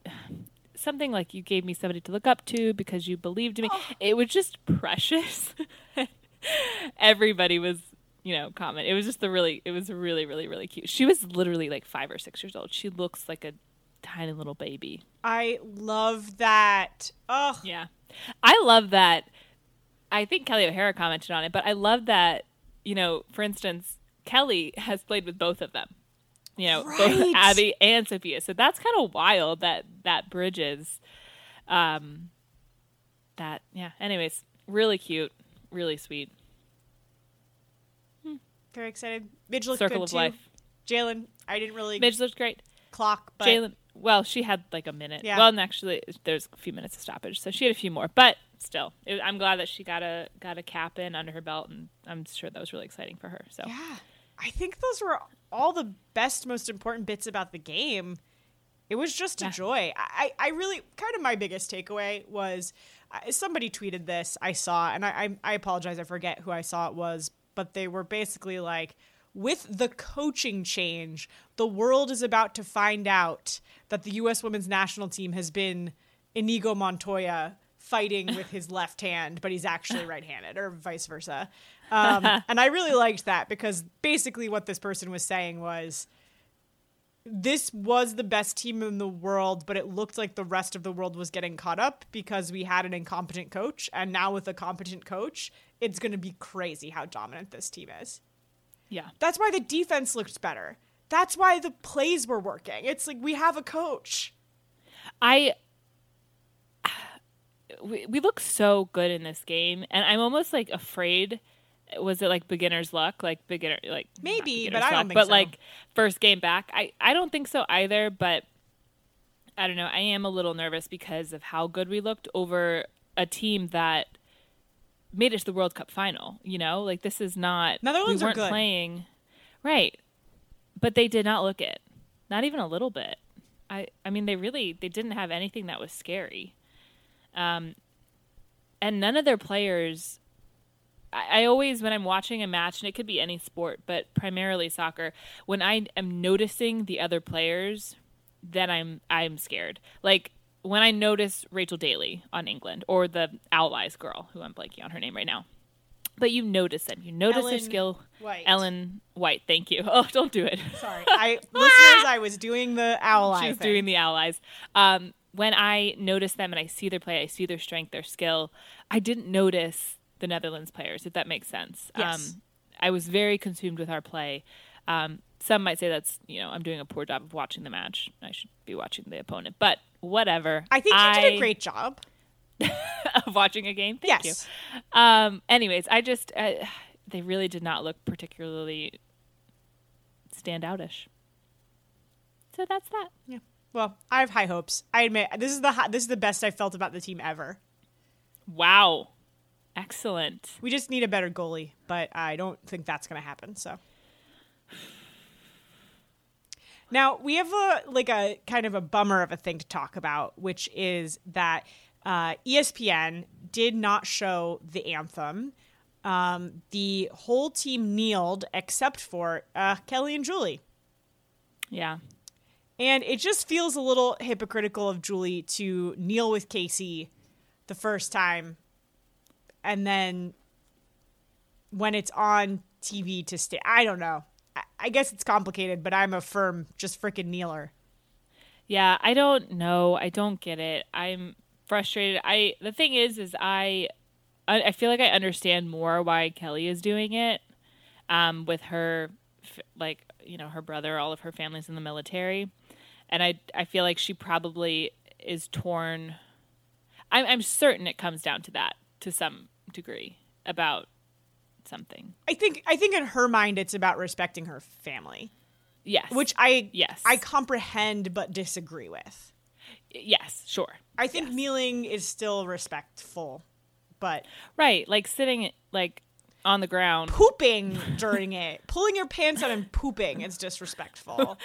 [SPEAKER 2] something like you gave me somebody to look up to because you believed in me. Oh. It was just precious. Everybody was you know comment. It was just the really it was really really really cute. She was literally like five or six years old. She looks like a tiny little baby.
[SPEAKER 3] I love that. Oh,
[SPEAKER 2] yeah. I love that. I think kelly o'hara commented on it but i love that you know for instance kelly has played with both of them you know,
[SPEAKER 3] Right.
[SPEAKER 2] both Abby and Sophia. So that's kind of wild that that bridges. Um, that yeah. Anyways, really cute, really sweet.
[SPEAKER 3] Very excited. Midge looked
[SPEAKER 2] Circle
[SPEAKER 3] good
[SPEAKER 2] of
[SPEAKER 3] too.
[SPEAKER 2] life.
[SPEAKER 3] Jaelin, I didn't really
[SPEAKER 2] Midge looks great.
[SPEAKER 3] clock, but
[SPEAKER 2] Jaelin, well, she had like a minute.
[SPEAKER 3] Yeah.
[SPEAKER 2] Well, and actually, there's a few minutes of stoppage, so she had a few more. But still, it, I'm glad that she got a got a cap in under her belt, and I'm sure that was really exciting for her. So
[SPEAKER 3] yeah, I think those were all the best, most important bits about the game. It was just a joy. I, I really kind of my biggest takeaway was uh, somebody tweeted this I saw, and I, I I apologize, I forget who I saw it was, but they were basically like, with the coaching change, the world is about to find out that the U.S. women's national team has been Inigo Montoya fighting with his left hand, but he's actually right-handed, or vice versa. Um, and I really liked that because basically what this person was saying was this was the best team in the world, but it looked like the rest of the world was getting caught up because we had an incompetent coach. And now with a competent coach, it's going to be crazy how dominant this team is.
[SPEAKER 2] yeah,
[SPEAKER 3] That's why the defense looked better. That's why the plays were working. It's like we have a coach.
[SPEAKER 2] I we, we look so good in this game, and I'm almost like afraid. Was it like beginner's luck, like beginner, like
[SPEAKER 3] Maybe, but I don't think
[SPEAKER 2] but
[SPEAKER 3] so.
[SPEAKER 2] like first game back? I I don't think so either. But I don't know. I am a little nervous because of how good we looked over a team that made it to the World Cup final. You know, like this is not.
[SPEAKER 3] Netherlands
[SPEAKER 2] we
[SPEAKER 3] are
[SPEAKER 2] weren't
[SPEAKER 3] good.
[SPEAKER 2] playing right, but they did not look it, not even a little bit. I I mean, they really they didn't have anything that was scary. Um, and none of their players. I, I always, when I'm watching a match, and it could be any sport, but primarily soccer, when I am noticing the other players, then I'm I'm scared. Like when I notice Rachel Daly on England or the Allies girl, who I'm blanking on her name right now. But you notice them. You notice
[SPEAKER 3] Ellen
[SPEAKER 2] their skill.
[SPEAKER 3] White.
[SPEAKER 2] Ellen White. Thank you. Oh, don't do it.
[SPEAKER 3] Sorry, I listeners, I was doing the owl eye
[SPEAKER 2] She's
[SPEAKER 3] thing.
[SPEAKER 2] doing the allies. Um, when I notice them and I see their play, I see their strength, their skill. I didn't notice the Netherlands players, if that makes sense.
[SPEAKER 3] Yes.
[SPEAKER 2] Um, I was very consumed with our play. Um, some might say that's you know I'm doing a poor job of watching the match. I should be watching the opponent, but whatever.
[SPEAKER 3] I think you did a great job.
[SPEAKER 2] of watching a game. Thank
[SPEAKER 3] yes.
[SPEAKER 2] you. Um, anyways, I just uh, they really did not look particularly standoutish. So that's that.
[SPEAKER 3] Yeah. Well, I have high hopes. I admit this is the hi- this is the best I felt about the team ever.
[SPEAKER 2] Wow. Excellent.
[SPEAKER 3] We just need a better goalie, but I don't think that's going to happen. So now we have a like a kind of a bummer of a thing to talk about, which is that uh, ESPN did not show the anthem. Um, the whole team kneeled except for uh, Kelly and Julie.
[SPEAKER 2] Yeah.
[SPEAKER 3] And it just feels a little hypocritical of Julie to kneel with Casey the first time and then when it's on TV to stay. I don't know. I, guess it's complicated, but I'm a firm just freaking kneeler.
[SPEAKER 2] Yeah, I don't know. I don't get it. I'm frustrated. I the thing is is I I, I feel like I understand more why Kelly is doing it um with her like, you know, her brother, all of her family's in the military. And I I feel like she probably is torn I'm I'm certain it comes down to that to some degree about something.
[SPEAKER 3] I think I think in her mind it's about respecting her family,
[SPEAKER 2] Yes.
[SPEAKER 3] which I
[SPEAKER 2] Yes.
[SPEAKER 3] I comprehend but disagree with.
[SPEAKER 2] yes, sure.
[SPEAKER 3] I think
[SPEAKER 2] Yes.
[SPEAKER 3] kneeling is still respectful, but
[SPEAKER 2] Right, like sitting like on the ground.
[SPEAKER 3] pooping during it, pulling your pants out and pooping is disrespectful.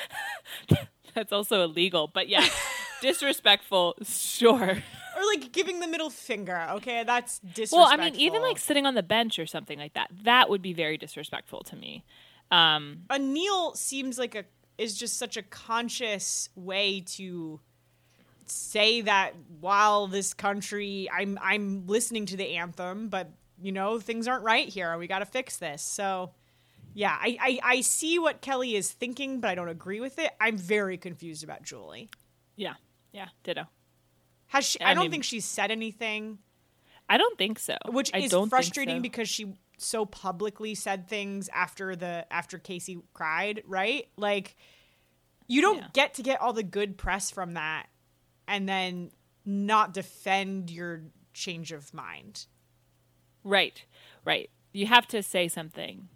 [SPEAKER 2] That's also illegal, but yeah, disrespectful, sure.
[SPEAKER 3] or like giving the middle finger. Okay, that's disrespectful.
[SPEAKER 2] Well, I mean, even like sitting on the bench or something like that, that would be very disrespectful to me. Um,
[SPEAKER 3] a kneel seems like a is just such a conscious way to say that while this country I'm I'm listening to the anthem, but you know, things aren't right here. We got to fix this. So, yeah, I, I I see what Kelly is thinking, but I don't agree with it. I'm very confused about Julie.
[SPEAKER 2] yeah, yeah, ditto.
[SPEAKER 3] Has she?
[SPEAKER 2] I
[SPEAKER 3] I, don't
[SPEAKER 2] mean-
[SPEAKER 3] think she's said anything,
[SPEAKER 2] I don't think so.
[SPEAKER 3] which
[SPEAKER 2] I
[SPEAKER 3] is frustrating
[SPEAKER 2] so.
[SPEAKER 3] because she so publicly said things after the after Casey cried, right? Like You don't
[SPEAKER 2] Yeah.
[SPEAKER 3] get to get all the good press from that and then not defend your change of mind.
[SPEAKER 2] Right, right. You have to say something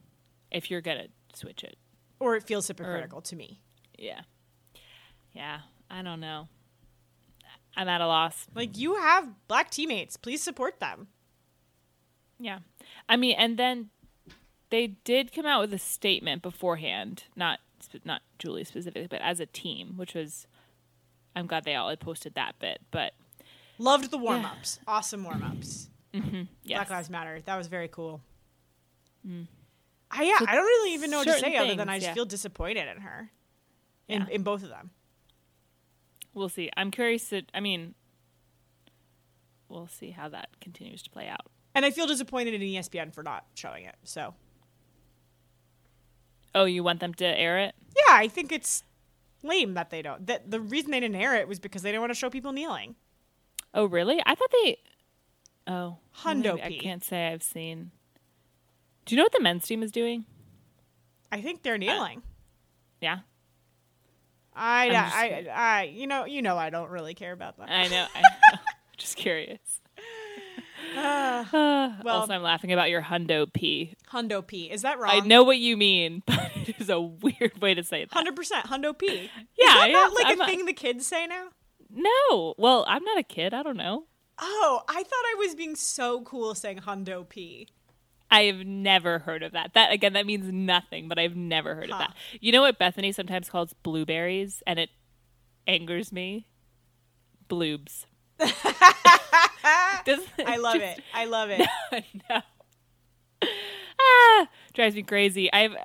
[SPEAKER 2] if you're gonna switch it.
[SPEAKER 3] Or it feels hypocritical to me.
[SPEAKER 2] Yeah, yeah. I don't know. I'm at a loss.
[SPEAKER 3] Like you have black teammates, please support them.
[SPEAKER 2] Yeah, I mean, and then they did come out with a statement beforehand, not not Julie specifically, but as a team, which was. I'm glad they all had posted that bit, but
[SPEAKER 3] Loved the warm ups. Awesome warm ups. Mm-hmm.
[SPEAKER 2] yes.
[SPEAKER 3] Black Lives Matter. That was very cool. Mm. I yeah, I don't really even know what to say other than I just
[SPEAKER 2] yeah.
[SPEAKER 3] feel disappointed in her. In
[SPEAKER 2] Yeah.
[SPEAKER 3] in both of them.
[SPEAKER 2] we'll see. I'm curious to. I mean, we'll see how that continues to play out.
[SPEAKER 3] And I feel disappointed in ESPN for not showing it. So
[SPEAKER 2] Oh, you want them to air it?
[SPEAKER 3] yeah, I think it's lame that they don't. That the reason they didn't air it was because they didn't want to show people kneeling.
[SPEAKER 2] Oh, really? I thought they. Oh,
[SPEAKER 3] Hundo
[SPEAKER 2] I can't say I've seen. Do you know what the men's team is doing?
[SPEAKER 3] I think they're kneeling.
[SPEAKER 2] Yeah,
[SPEAKER 3] I,
[SPEAKER 2] just-
[SPEAKER 3] I, I, you know, you know, I don't really care about that.
[SPEAKER 2] I know. I know. Just curious.
[SPEAKER 3] well,
[SPEAKER 2] also, I'm laughing about your hundo p.
[SPEAKER 3] Hundo P. Is that wrong?
[SPEAKER 2] I know what you mean, but it is a weird way to say that.
[SPEAKER 3] Hundred percent Hundo P.
[SPEAKER 2] Yeah,
[SPEAKER 3] is that
[SPEAKER 2] yeah,
[SPEAKER 3] not like
[SPEAKER 2] I'm
[SPEAKER 3] a
[SPEAKER 2] a-
[SPEAKER 3] thing the kids say now?
[SPEAKER 2] No, well, I'm not a kid. I don't know.
[SPEAKER 3] Oh, I thought I was being so cool saying Hundo P.
[SPEAKER 2] I have never heard of that. That again, that means nothing, but I've never heard of that. You know what Bethany sometimes calls blueberries, and it angers me. Bloobs.
[SPEAKER 3] I love
[SPEAKER 2] just-
[SPEAKER 3] it. I love it.
[SPEAKER 2] no. Ah, drives me crazy. I have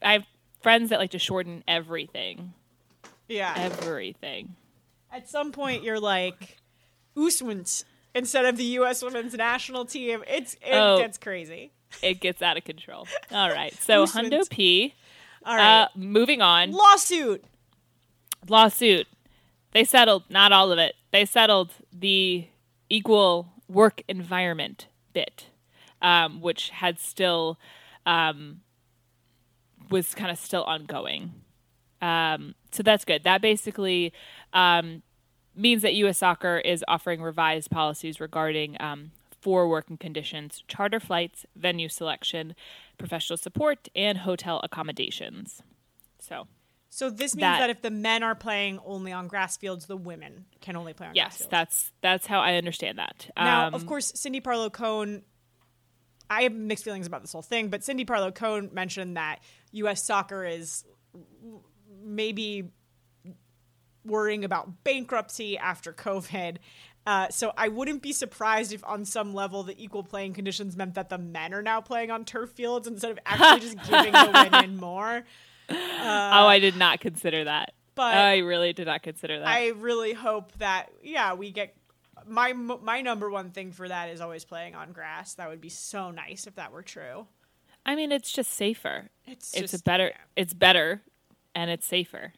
[SPEAKER 2] I have friends that like to shorten everything.
[SPEAKER 3] Yeah.
[SPEAKER 2] Everything.
[SPEAKER 3] At some point, you're like Uswant instead of the U.S. Women's National Team. It's it
[SPEAKER 2] Oh.
[SPEAKER 3] gets crazy.
[SPEAKER 2] It gets out of control. All right. So. Hundo P.
[SPEAKER 3] All right.
[SPEAKER 2] Uh, moving on.
[SPEAKER 3] Lawsuit.
[SPEAKER 2] lawsuit. They settled not all of it. They settled the equal work environment bit, um, which had still um, was kind of still ongoing. Um, so that's good. That basically um, means that U.S. Soccer is offering revised policies regarding um, for working conditions, charter flights, venue selection, professional support, and hotel accommodations. So
[SPEAKER 3] So this means
[SPEAKER 2] That-
[SPEAKER 3] that, if the men are playing only on grass fields, the women can only play on grass
[SPEAKER 2] Yes, that's that's how I understand that.
[SPEAKER 3] Now,
[SPEAKER 2] Um,
[SPEAKER 3] of course, Cindy Parlow Cone. I have mixed feelings about this whole thing, but Cindy Parlow Cone mentioned that U.S. soccer is maybe worrying about bankruptcy after COVID. Uh, so I wouldn't be surprised if, on some level, the equal playing conditions meant that the men are now playing on turf fields instead of actually just giving the women more.
[SPEAKER 2] oh, I did not consider that.
[SPEAKER 3] but-
[SPEAKER 2] I really did not consider that.
[SPEAKER 3] I really hope that yeah we get my my number one thing for that is always playing on grass. That would be so nice if that were true.
[SPEAKER 2] I mean, it's just safer.
[SPEAKER 3] It's
[SPEAKER 2] It's a
[SPEAKER 3] just-
[SPEAKER 2] better.
[SPEAKER 3] yeah.
[SPEAKER 2] It's better, and it's safer.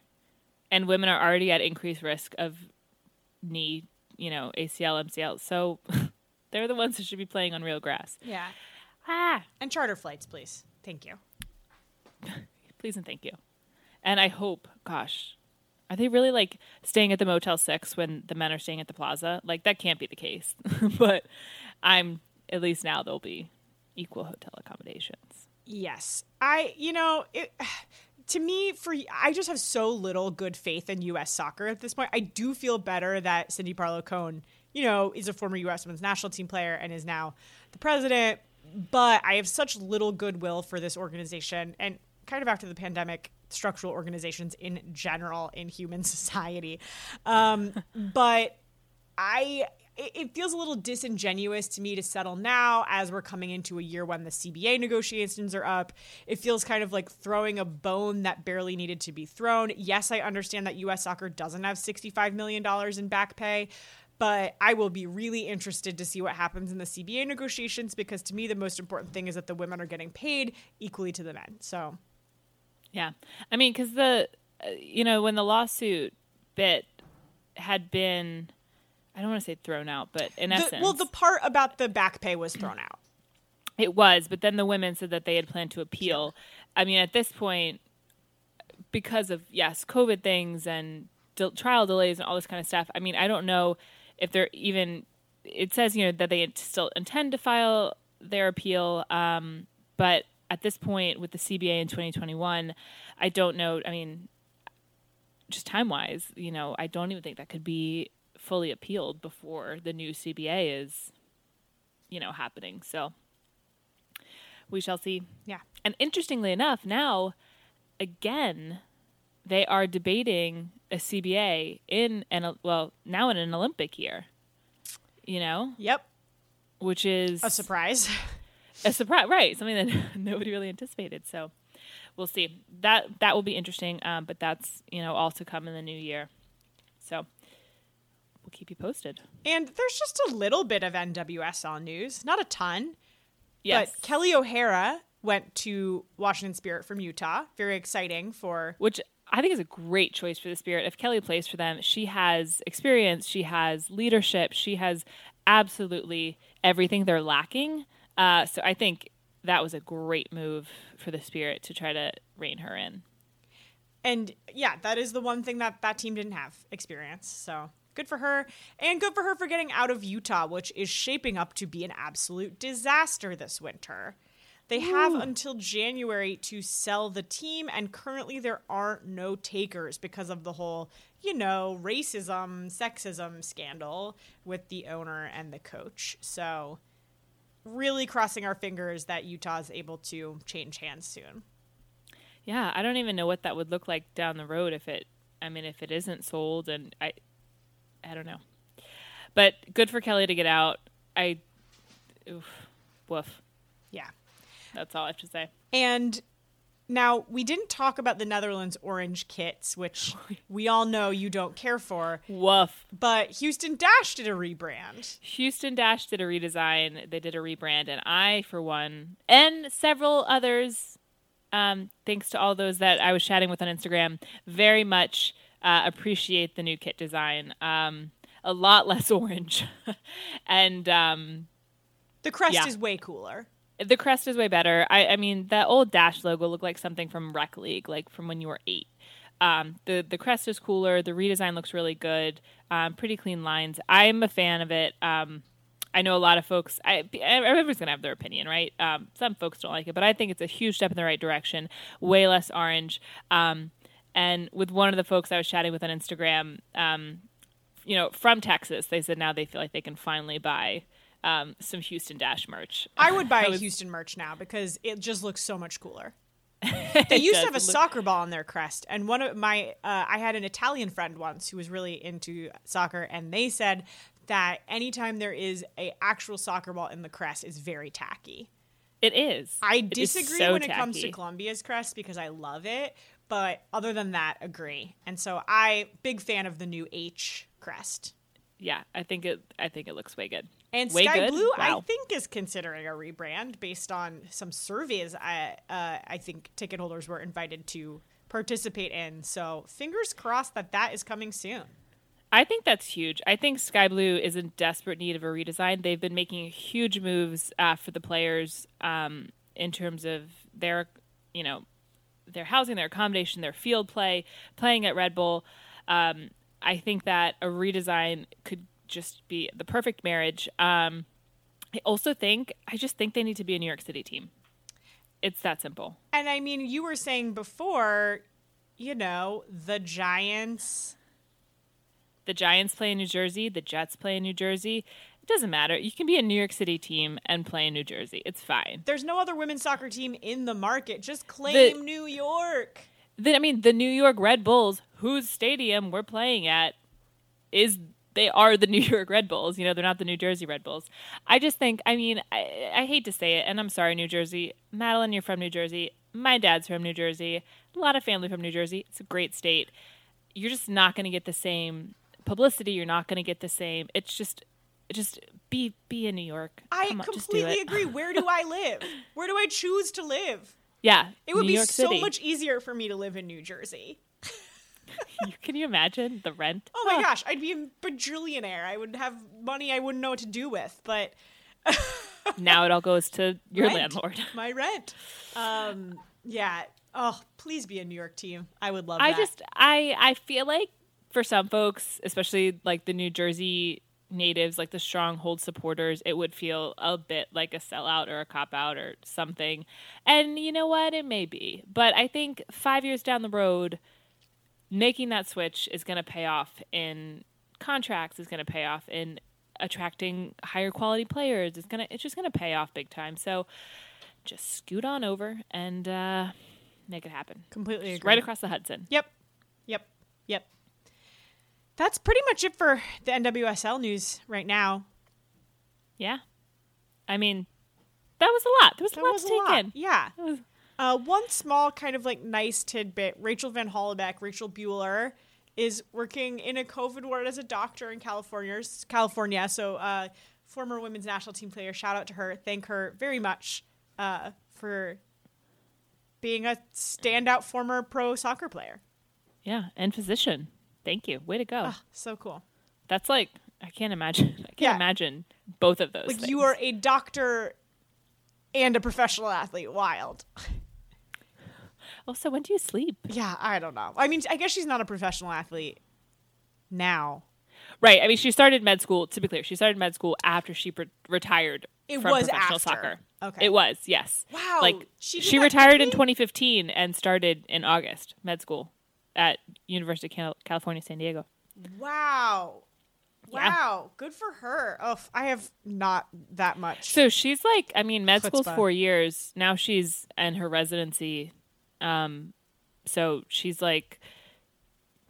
[SPEAKER 2] And women are already at increased risk of knee, you know, ACL, MCL. So they're the ones who should be playing on real grass.
[SPEAKER 3] Yeah,
[SPEAKER 2] Ah,
[SPEAKER 3] and charter flights, please. Thank you.
[SPEAKER 2] please and thank you. And I hope, gosh, are they really like staying at the Motel Six when the men are staying at the Plaza? Like that can't be the case. but I'm at least now there'll be equal hotel accommodations.
[SPEAKER 3] Yes, I you know it. To me, for I just have so little good faith in U.S. soccer at this point. I do feel better that Cindy Parlow Cone, you know, is a former U.S. Women's National Team player and is now the president. But I have such little goodwill for this organization, and kind of after the pandemic, structural organizations in general in human society. Um, but I it, it feels a little disingenuous to me to settle now as we're coming into a year when the CBA negotiations are up. It feels kind of like throwing a bone that barely needed to be thrown. Yes, I understand that US soccer doesn't have $65 million in back pay, but I will be really interested to see what happens in the CBA negotiations because to me the most important thing is that the women are getting paid equally to the men. So,
[SPEAKER 2] Yeah. I mean, because the, uh, you know, when the lawsuit bit had been, I don't want to say thrown out, but in
[SPEAKER 3] the,
[SPEAKER 2] essence,
[SPEAKER 3] well, the part about the back pay was thrown out.
[SPEAKER 2] it was, but then the women said that they had planned to appeal. I mean, at this point, because of yes, COVID things and de- trial delays and all this kind of stuff. I mean, I don't know if they're even. It says you know that they still intend to file their appeal, um, but at this point with the CBA in 2021, I don't know. I mean, just time wise, you know, I don't even think that could be fully appealed before the new CBA is, you know, happening. So we shall see.
[SPEAKER 3] Yeah.
[SPEAKER 2] And interestingly enough, now again, they are debating a CBA in an well now in an Olympic year. You know,
[SPEAKER 3] Yep.
[SPEAKER 2] which is
[SPEAKER 3] A surprise.
[SPEAKER 2] a surprise, right? Something that nobody really anticipated. So we'll see. That that will be interesting. Um, but that's you know all to come in the new year. So we'll keep you posted.
[SPEAKER 3] and there's just a little bit of NWSL news, not a ton.
[SPEAKER 2] Yes,
[SPEAKER 3] But Kelly O'Hara went to Washington Spirit from Utah. Very exciting for
[SPEAKER 2] which I think is a great choice for the Spirit. If Kelly plays for them, she has experience, she has leadership, she has absolutely everything they're lacking. Uh, so I think that was a great move for the Spirit to try to rein her in.
[SPEAKER 3] And yeah, that is the one thing that that team didn't have experience. So good for her. And good for her for getting out of Utah, which is shaping up to be an absolute disaster this winter. They have until January to sell the team, and currently there are no takers because of the whole, you know, racism, sexism scandal with the owner and the coach. So, really crossing our fingers that Utah is able to change hands soon.
[SPEAKER 2] Yeah, I don't even know what that would look like down the road if it. I mean, if it isn't sold, and I, I don't know. But good for Kelly to get out. I, oof, woof.
[SPEAKER 3] Yeah.
[SPEAKER 2] That's all I have to say.
[SPEAKER 3] And now we didn't talk about the Netherlands orange kits, which we all know you don't care for,
[SPEAKER 2] Woof.
[SPEAKER 3] but Houston Dash did a rebrand.
[SPEAKER 2] Houston Dash did a redesign. They did a rebrand, and I, for one, and several others, um, thanks to all those that I was chatting with on Instagram, very much uh, appreciate the new kit design. Um, a lot less orange, and um,
[SPEAKER 3] The crest
[SPEAKER 2] Yeah.
[SPEAKER 3] is way cooler.
[SPEAKER 2] the crest is way better. I, I mean, that old Dash logo looked like something from Rec League, like from when you were eight. Um, the the crest is cooler. The redesign looks really good. Um, pretty clean lines. I'm a fan of it. Um, I know a lot of folks. I, everyone's gonna have their opinion, right? Um, some folks don't like it, but I think it's a huge step in the right direction. Way less orange. Um, and with one of the folks I was chatting with on Instagram, um, you know, from Texas, they said now they feel like they can finally buy um, some Houston Dash merch.
[SPEAKER 3] I would buy
[SPEAKER 2] I
[SPEAKER 3] a
[SPEAKER 2] was-
[SPEAKER 3] Houston merch now because it just looks so much cooler. They used to have a
[SPEAKER 2] look-
[SPEAKER 3] soccer ball on their crest, and one of my uh, I had an Italian friend once who was really into soccer, and they said that anytime there is a actual soccer ball in the crest is very tacky.
[SPEAKER 2] It is.
[SPEAKER 3] I
[SPEAKER 2] It is
[SPEAKER 3] disagree
[SPEAKER 2] so
[SPEAKER 3] when it comes to. Colombia's crest because I love it, but other than that, agree. And so I big fan of the new H crest.
[SPEAKER 2] Yeah, I think it. I think it looks way good.
[SPEAKER 3] And
[SPEAKER 2] way
[SPEAKER 3] Sky
[SPEAKER 2] good?
[SPEAKER 3] Blue, I think, is considering a rebrand based on some surveys. I uh, I think ticket holders were invited to participate in. So fingers crossed that that is coming soon.
[SPEAKER 2] I think that's huge. I think Sky Blue is in desperate need of a redesign. They've been making huge moves uh, for the players um, in terms of their, you know, their housing, their accommodation, their field play, playing at Red Bull. Um, I think that a redesign could just be the perfect marriage. Um, I also think I just think they need to be a New York City team. It's that simple.
[SPEAKER 3] And I mean, you were saying before, you know, the Giants.
[SPEAKER 2] the Giants play in New Jersey, the Jets play in New Jersey. Doesn't matter. You can be a New York City team and play in New Jersey. It's fine.
[SPEAKER 3] There's no other women's soccer team in the market. Just claim New York.
[SPEAKER 2] The, I mean, the New York Red Bulls, whose stadium we're playing at, is they are the New York Red Bulls. You know, they're not the New Jersey Red Bulls. I just think, I mean, I, I hate to say it, and I'm sorry, New Jersey. Madeline, you're from New Jersey. My dad's from New Jersey. A lot of family from New Jersey. It's a great state. You're just not going to get the same publicity. You're not going to get the same. It's just, just be be in New York.
[SPEAKER 3] I
[SPEAKER 2] Come
[SPEAKER 3] completely agree. Where do I live? Where do I choose to live?
[SPEAKER 2] Yeah,
[SPEAKER 3] It would
[SPEAKER 2] New
[SPEAKER 3] be
[SPEAKER 2] York
[SPEAKER 3] so
[SPEAKER 2] City.
[SPEAKER 3] much easier for me to live in New Jersey.
[SPEAKER 2] Can you imagine the rent?
[SPEAKER 3] Oh my gosh, I'd be a bajillionaire. I would have money I wouldn't know what to do with, but
[SPEAKER 2] Now it all goes to your
[SPEAKER 3] Rent.
[SPEAKER 2] landlord.
[SPEAKER 3] my rent. Um, yeah, Oh, please be a New York team. I would love
[SPEAKER 2] I
[SPEAKER 3] that.
[SPEAKER 2] just I I feel like for some folks, especially like the New Jersey natives, like the stronghold supporters, it would feel a bit like a sellout or a cop out or something. And you know what? It may be. But I think five years down the road, making that switch is going to pay off in contracts, is going to pay off in attracting higher quality players. It's gonna it's just gonna pay off big time. So just scoot on over and uh, make it happen.
[SPEAKER 3] completely agree.
[SPEAKER 2] right across the Hudson.
[SPEAKER 3] Yep. Yep. Yep. That's pretty much it for the NWSL news right now.
[SPEAKER 2] Yeah. I mean, that was a lot. There was
[SPEAKER 3] That
[SPEAKER 2] a lot
[SPEAKER 3] was
[SPEAKER 2] to
[SPEAKER 3] a
[SPEAKER 2] take
[SPEAKER 3] lot.
[SPEAKER 2] in.
[SPEAKER 3] Yeah.
[SPEAKER 2] Was-
[SPEAKER 3] Uh, one small kind of like nice tidbit Rachel Van Hollebeke, Rachel Buehler, is working in a COVID ward as a doctor in California. California. So, uh, former women's national team player, shout out to her. Thank her very much uh, for being a standout former pro soccer player.
[SPEAKER 2] yeah, and physician. Thank you. Way to go.
[SPEAKER 3] Ah, so cool.
[SPEAKER 2] That's like I can't imagine. I can't
[SPEAKER 3] Yeah.
[SPEAKER 2] imagine both of those.
[SPEAKER 3] Like you are a doctor and a professional athlete. Wild.
[SPEAKER 2] Also, when do you sleep?
[SPEAKER 3] Yeah, I don't know. I mean, I guess she's not a professional athlete now.
[SPEAKER 2] Right. I mean, she started med school. To be clear, she started med school after she pre- retired
[SPEAKER 3] It
[SPEAKER 2] from
[SPEAKER 3] was
[SPEAKER 2] professional
[SPEAKER 3] after.
[SPEAKER 2] soccer.
[SPEAKER 3] Okay.
[SPEAKER 2] It was. Yes.
[SPEAKER 3] Wow,
[SPEAKER 2] Like
[SPEAKER 3] she
[SPEAKER 2] she, retired in 2015 and started in August med school at University of Cal- California, San Diego.
[SPEAKER 3] Wow.
[SPEAKER 2] Yeah.
[SPEAKER 3] Wow. Good for her. Oh, I have not that much.
[SPEAKER 2] So she's like, I mean, med school's four years. Now she's in her residency. Um, so she's like,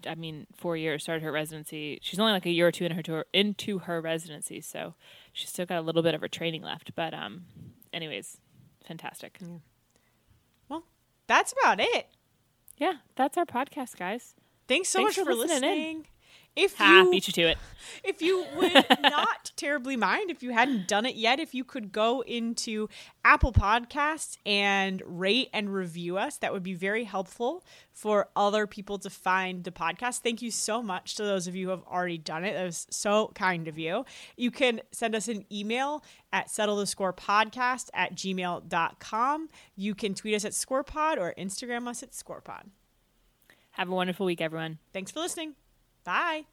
[SPEAKER 2] I mean, four years started her residency. She's only like a year or two in her tour, into her residency, so she's still got a little bit of her training left. But um, anyways, fantastic.
[SPEAKER 3] well, that's about it.
[SPEAKER 2] Yeah, that's our podcast, guys.
[SPEAKER 3] Thanks so
[SPEAKER 2] Thanks
[SPEAKER 3] much
[SPEAKER 2] for
[SPEAKER 3] for
[SPEAKER 2] listening
[SPEAKER 3] listening. If
[SPEAKER 2] Ha,
[SPEAKER 3] you
[SPEAKER 2] beat you to it.
[SPEAKER 3] if you would not terribly mind if you hadn't done it yet if you could go into apple podcasts and rate and review us that would be very helpful for other people to find the podcast. Thank you so much to those of you who have already done it. That was so kind of you. You can send us an email at settle the score podcast at gmail.com you can tweet us at scorepod or instagram us at scorepod.
[SPEAKER 2] Have a wonderful week, everyone.
[SPEAKER 3] thanks for listening bye